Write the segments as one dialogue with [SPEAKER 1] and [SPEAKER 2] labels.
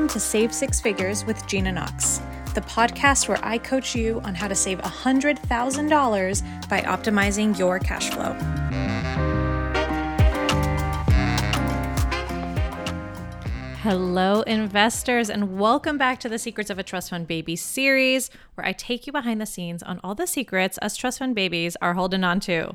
[SPEAKER 1] Welcome to Save Six Figures with Gina Knox, the podcast where I coach you on how to save $100,000 by optimizing your cash flow. Hello, investors, and welcome back to the Secrets of a Trust Fund Baby series, where I take you behind the scenes on all the secrets us trust fund babies are holding on to.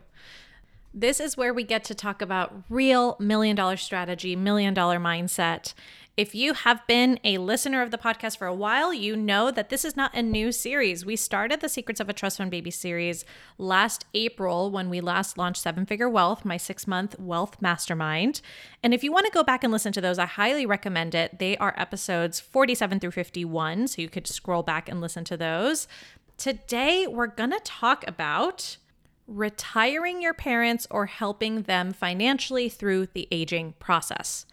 [SPEAKER 1] This is where we get to talk about real million dollar strategy, million dollar mindset. If you have been a listener of the podcast for a while, you know that this is not a new series. We started the Secrets of a Trust Fund Baby series last April when we last launched Seven Figure Wealth, my six month wealth mastermind. And if you want to go back and listen to those, I highly recommend it. They are episodes 47 through 51, so you could scroll back and listen to those. Today, we're going to talk about retiring your parents or helping them financially through the aging process.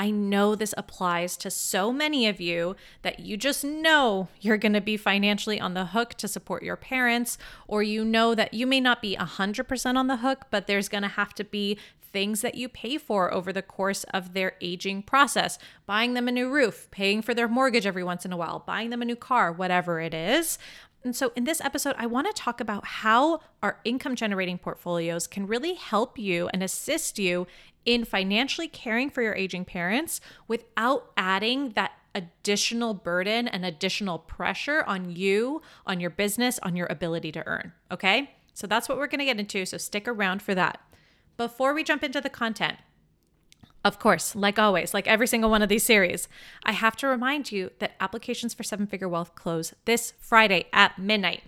[SPEAKER 1] I know this applies to so many of you that you just know you're going to be financially on the hook to support your parents, or you know that you may not be 100% on the hook, but there's going to have to be things that you pay for over the course of their aging process buying them a new roof, paying for their mortgage every once in a while, buying them a new car, whatever it is. And so, in this episode, I want to talk about how our income generating portfolios can really help you and assist you in financially caring for your aging parents without adding that additional burden and additional pressure on you, on your business, on your ability to earn. Okay. So, that's what we're going to get into. So, stick around for that. Before we jump into the content, of course, like always, like every single one of these series, I have to remind you that applications for Seven Figure Wealth close this Friday at midnight.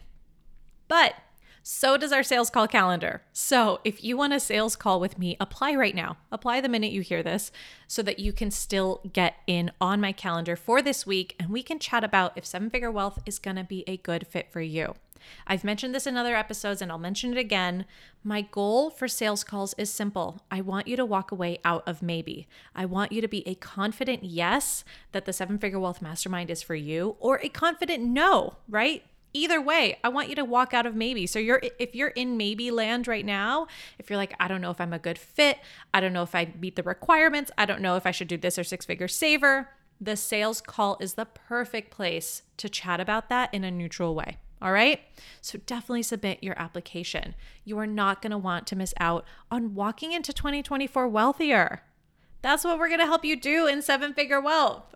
[SPEAKER 1] But so does our sales call calendar. So if you want a sales call with me, apply right now. Apply the minute you hear this so that you can still get in on my calendar for this week and we can chat about if Seven Figure Wealth is going to be a good fit for you. I've mentioned this in other episodes and I'll mention it again. My goal for sales calls is simple. I want you to walk away out of maybe. I want you to be a confident yes that the seven figure wealth mastermind is for you or a confident no, right? Either way, I want you to walk out of maybe. So you're if you're in maybe land right now, if you're like I don't know if I'm a good fit, I don't know if I meet the requirements, I don't know if I should do this or six figure saver, the sales call is the perfect place to chat about that in a neutral way. All right. So definitely submit your application. You are not going to want to miss out on walking into 2024 wealthier. That's what we're going to help you do in seven figure wealth.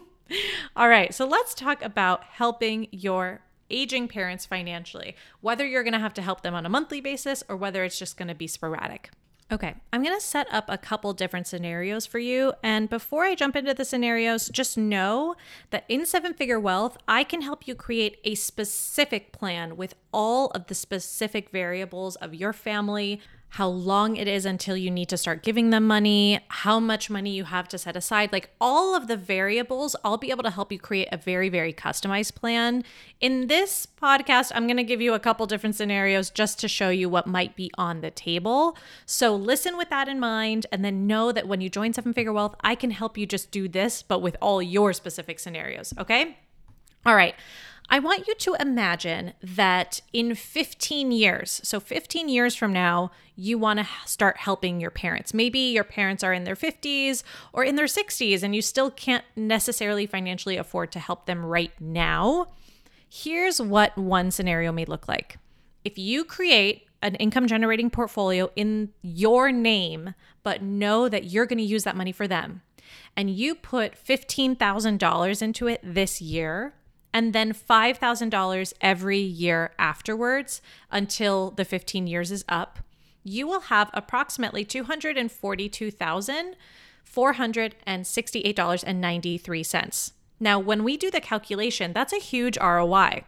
[SPEAKER 1] All right. So let's talk about helping your aging parents financially, whether you're going to have to help them on a monthly basis or whether it's just going to be sporadic. Okay, I'm going to set up a couple different scenarios for you. And before I jump into the scenarios, just know that in Seven Figure Wealth, I can help you create a specific plan with all of the specific variables of your family, how long it is until you need to start giving them money, how much money you have to set aside, like all of the variables, I'll be able to help you create a very, very customized plan. In this podcast, I'm going to give you a couple different scenarios just to show you what might be on the table. So listen with that in mind, and then know that when you join Seven Figure Wealth, I can help you just do this, but with all your specific scenarios. Okay. All right. I want you to imagine that in 15 years, so 15 years from now, you want to start helping your parents. Maybe your parents are in their 50s or in their 60s and you still can't necessarily financially afford to help them right now. Here's what one scenario may look like. If you create an income generating portfolio in your name, but know that you're going to use that money for them, and you put $15,000 into it this year, and then $5,000 every year afterwards until the 15 years is up, you will have approximately $242,468.93. Now, when we do the calculation, that's a huge ROI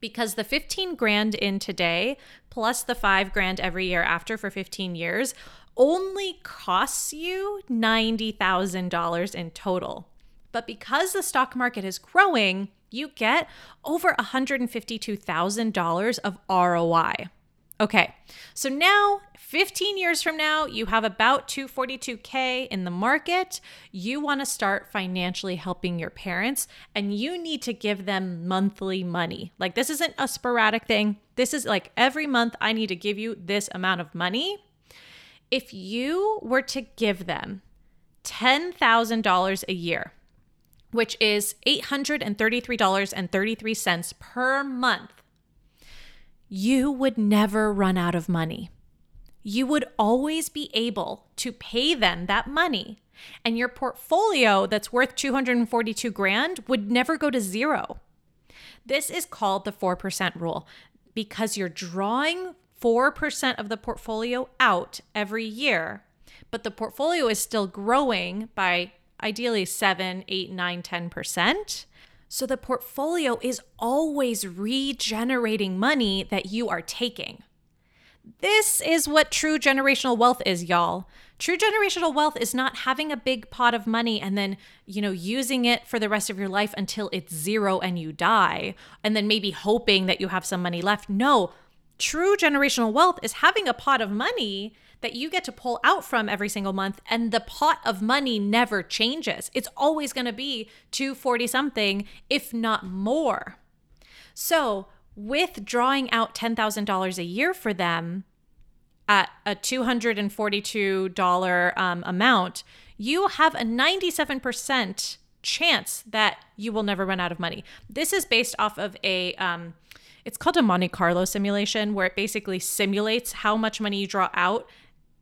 [SPEAKER 1] because the 15 grand in today plus the 5 grand every year after for 15 years only costs you $90,000 in total. But because the stock market is growing, you get over $152,000 of ROI. Okay, so now 15 years from now, you have about 242K in the market. You want to start financially helping your parents, and you need to give them monthly money. Like, this isn't a sporadic thing. This is like every month, I need to give you this amount of money. If you were to give them $10,000 a year, which is $833.33 per month, you would never run out of money. You would always be able to pay them that money. And your portfolio that's worth 242 grand would never go to zero. This is called the 4% rule because you're drawing 4% of the portfolio out every year, but the portfolio is still growing by ideally 7, 8, 9, 10%. So the portfolio is always regenerating money that you are taking. This is what true generational wealth is, y'all. True generational wealth is not having a big pot of money and then, you know, using it for the rest of your life until it's zero and you die, and then maybe hoping that you have some money left. No, true generational wealth is having a pot of money that you get to pull out from every single month and the pot of money never changes. It's always going to be 240 something if not more. So, with drawing out $10,000 a year for them at a $242 um, amount, you have a 97% chance that you will never run out of money. This is based off of a um, it's called a Monte Carlo simulation where it basically simulates how much money you draw out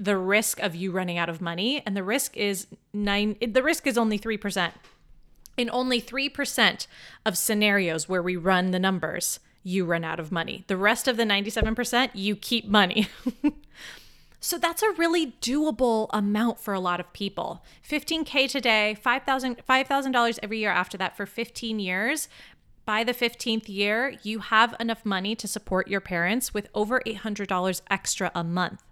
[SPEAKER 1] the risk of you running out of money and the risk is 9 the risk is only 3%. In only 3% of scenarios where we run the numbers, you run out of money. The rest of the 97%, you keep money. so that's a really doable amount for a lot of people. 15k today, $5,000 $5,000 every year after that for 15 years. By the 15th year, you have enough money to support your parents with over $800 extra a month.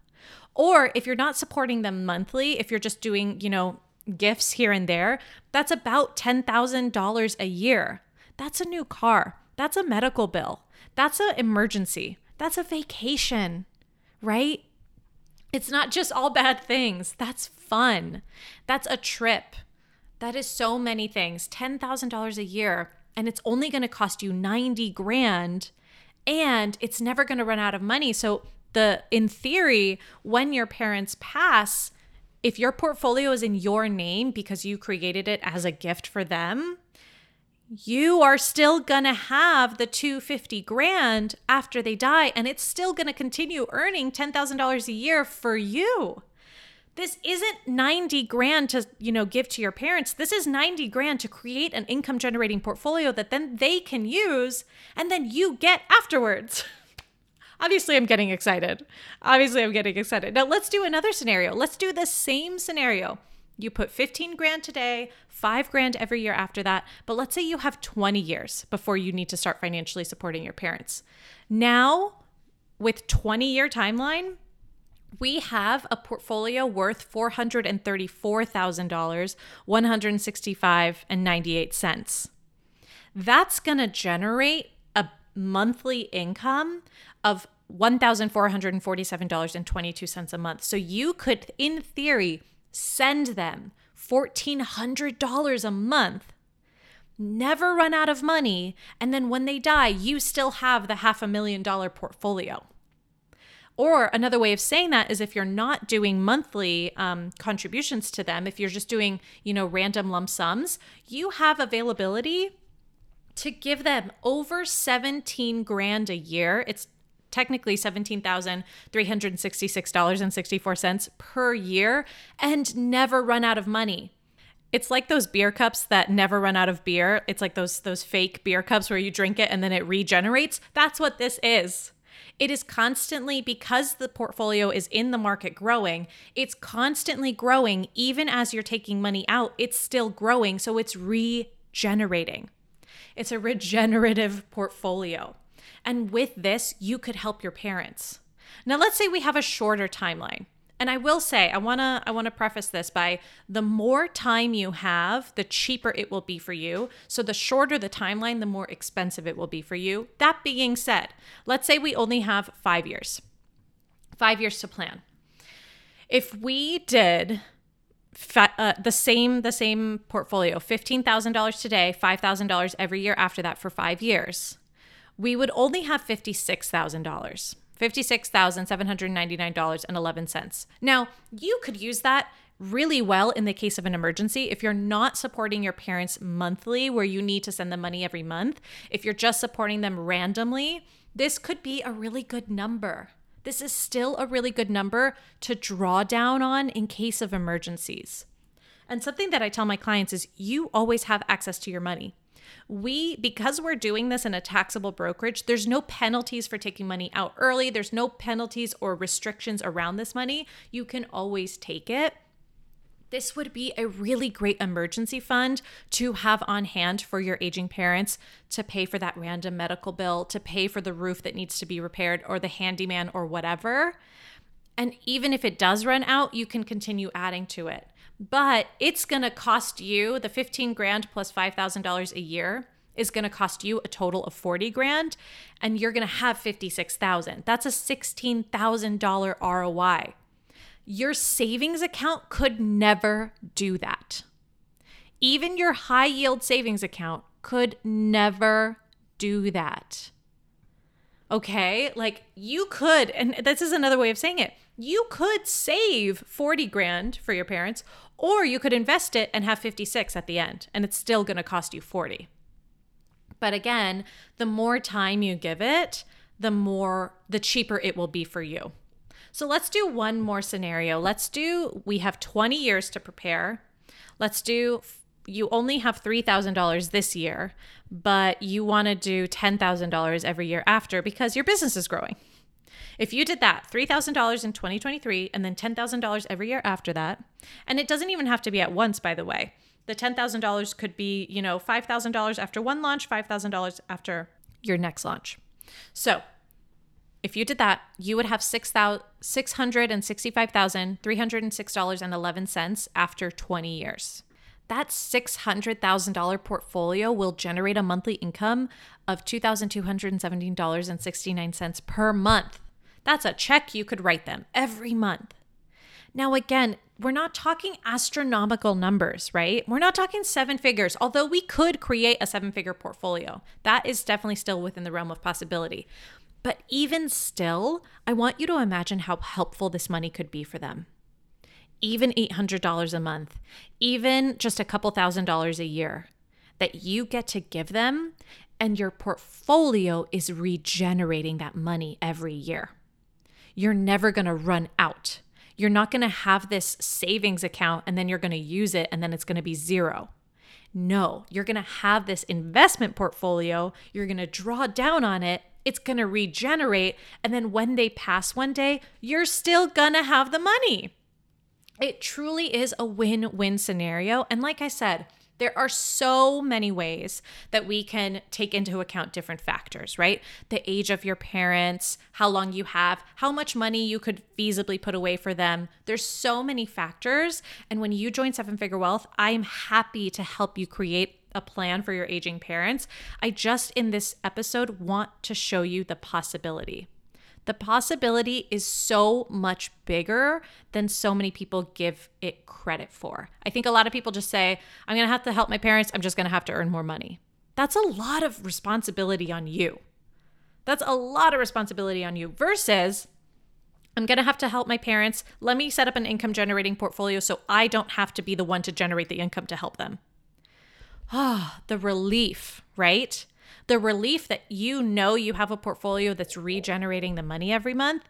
[SPEAKER 1] Or if you're not supporting them monthly, if you're just doing, you know, gifts here and there, that's about $10,000 a year. That's a new car. That's a medical bill. That's an emergency. That's a vacation, right? It's not just all bad things. That's fun. That's a trip. That is so many things. $10,000 a year and it's only going to cost you 90 grand and it's never going to run out of money. So the in theory, when your parents pass, if your portfolio is in your name because you created it as a gift for them, you are still going to have the 250 grand after they die and it's still going to continue earning $10,000 a year for you. This isn't 90 grand to, you know, give to your parents. This is 90 grand to create an income generating portfolio that then they can use and then you get afterwards. Obviously, I'm getting excited. Obviously, I'm getting excited. Now, let's do another scenario. Let's do the same scenario. You put 15 grand today, 5 grand every year after that, but let's say you have 20 years before you need to start financially supporting your parents. Now, with 20 year timeline, we have a portfolio worth $434,000, 165 and 98 cents. That's going to generate monthly income of $1,447.22 a month. So you could, in theory, send them $1,400 a month, never run out of money, and then when they die, you still have the half a million dollar portfolio. Or another way of saying that is if you're not doing monthly um, contributions to them, if you're just doing, you know, random lump sums, you have availability to give them over 17 grand a year. It's technically $17,366.64 per year and never run out of money. It's like those beer cups that never run out of beer. It's like those those fake beer cups where you drink it and then it regenerates. That's what this is. It is constantly because the portfolio is in the market growing, it's constantly growing even as you're taking money out. It's still growing, so it's regenerating. It's a regenerative portfolio. And with this, you could help your parents. Now, let's say we have a shorter timeline. And I will say, I want to I want to preface this by the more time you have, the cheaper it will be for you. So the shorter the timeline, the more expensive it will be for you. That being said, let's say we only have 5 years. 5 years to plan. If we did uh, the same the same portfolio, $15,000 today, $5,000 every year after that for 5 years we would only have $56,000. $56,799.11. Now, you could use that really well in the case of an emergency. If you're not supporting your parents monthly, where you need to send them money every month, if you're just supporting them randomly, this could be a really good number. This is still a really good number to draw down on in case of emergencies. And something that I tell my clients is you always have access to your money. We, because we're doing this in a taxable brokerage, there's no penalties for taking money out early. There's no penalties or restrictions around this money. You can always take it. This would be a really great emergency fund to have on hand for your aging parents to pay for that random medical bill, to pay for the roof that needs to be repaired, or the handyman, or whatever. And even if it does run out, you can continue adding to it. But it's going to cost you the 15 grand plus $5,000 a year is going to cost you a total of 40 grand and you're going to have 56,000. That's a $16,000 ROI. Your savings account could never do that. Even your high yield savings account could never do that. Okay? Like you could, and this is another way of saying it, you could save 40 grand for your parents, or you could invest it and have 56 at the end, and it's still gonna cost you 40. But again, the more time you give it, the more, the cheaper it will be for you. So let's do one more scenario. Let's do, we have 20 years to prepare. Let's do, you only have $3,000 this year, but you want to do $10,000 every year after because your business is growing. If you did that, $3,000 in 2023 and then $10,000 every year after that, and it doesn't even have to be at once, by the way. The $10,000 could be, you know, $5,000 after one launch, $5,000 after your next launch. So if you did that, you would have $665,306.11 after 20 years. That $600,000 portfolio will generate a monthly income of $2,217.69 per month. That's a check you could write them every month. Now, again, we're not talking astronomical numbers, right? We're not talking seven figures, although we could create a seven figure portfolio. That is definitely still within the realm of possibility. But even still, I want you to imagine how helpful this money could be for them. Even $800 a month, even just a couple thousand dollars a year that you get to give them, and your portfolio is regenerating that money every year. You're never gonna run out. You're not gonna have this savings account and then you're gonna use it and then it's gonna be zero. No, you're gonna have this investment portfolio, you're gonna draw down on it, it's going to regenerate. And then when they pass one day, you're still going to have the money. It truly is a win win scenario. And like I said, there are so many ways that we can take into account different factors, right? The age of your parents, how long you have, how much money you could feasibly put away for them. There's so many factors. And when you join Seven Figure Wealth, I am happy to help you create a plan for your aging parents. I just in this episode want to show you the possibility. The possibility is so much bigger than so many people give it credit for. I think a lot of people just say, I'm going to have to help my parents. I'm just going to have to earn more money. That's a lot of responsibility on you. That's a lot of responsibility on you versus I'm going to have to help my parents. Let me set up an income generating portfolio so I don't have to be the one to generate the income to help them ah, the relief, right? The relief that you know you have a portfolio that's regenerating the money every month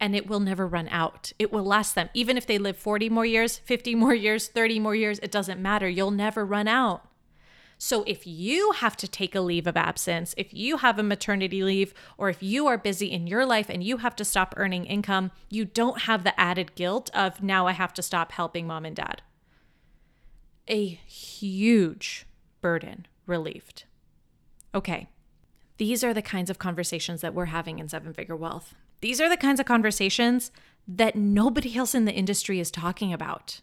[SPEAKER 1] and it will never run out. It will last them. Even if they live 40 more years, 50 more years, 30 more years, it doesn't matter. You'll never run out. So if you have to take a leave of absence, if you have a maternity leave, or if you are busy in your life and you have to stop earning income, you don't have the added guilt of now I have to stop helping mom and dad. A huge burden relieved. Okay, these are the kinds of conversations that we're having in seven figure wealth. These are the kinds of conversations that nobody else in the industry is talking about.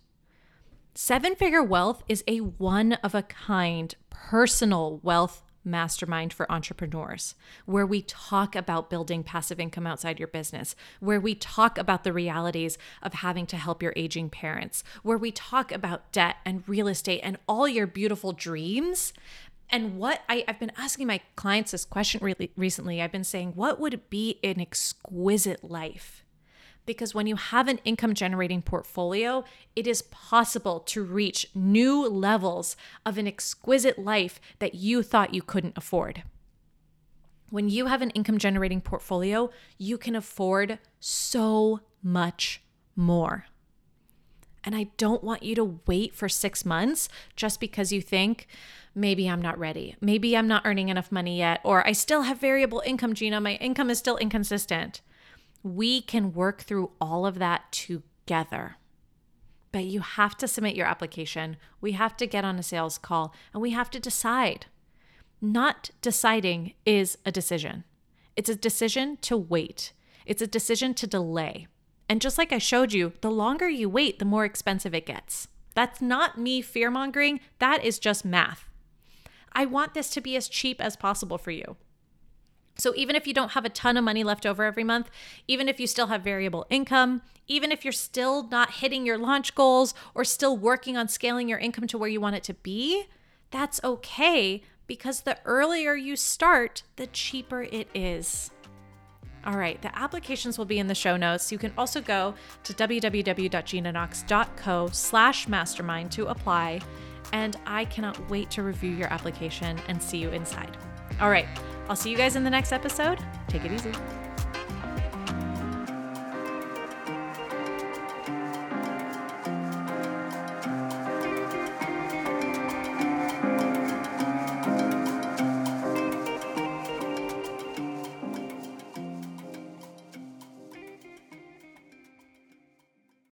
[SPEAKER 1] Seven figure wealth is a one of a kind personal wealth mastermind for entrepreneurs, where we talk about building passive income outside your business, where we talk about the realities of having to help your aging parents, where we talk about debt and real estate and all your beautiful dreams. And what I, have been asking my clients this question really recently, I've been saying, what would be an exquisite life? Because when you have an income generating portfolio, it is possible to reach new levels of an exquisite life that you thought you couldn't afford. When you have an income generating portfolio, you can afford so much more. And I don't want you to wait for six months just because you think, maybe I'm not ready. Maybe I'm not earning enough money yet, or I still have variable income, Gina. My income is still inconsistent. We can work through all of that together. But you have to submit your application. We have to get on a sales call and we have to decide. Not deciding is a decision, it's a decision to wait, it's a decision to delay. And just like I showed you, the longer you wait, the more expensive it gets. That's not me fear mongering, that is just math. I want this to be as cheap as possible for you. So, even if you don't have a ton of money left over every month, even if you still have variable income, even if you're still not hitting your launch goals or still working on scaling your income to where you want it to be, that's okay because the earlier you start, the cheaper it is. All right, the applications will be in the show notes. You can also go to www.ginaknox.co slash mastermind to apply. And I cannot wait to review your application and see you inside. All right, I'll see you guys in the next episode. Take it easy.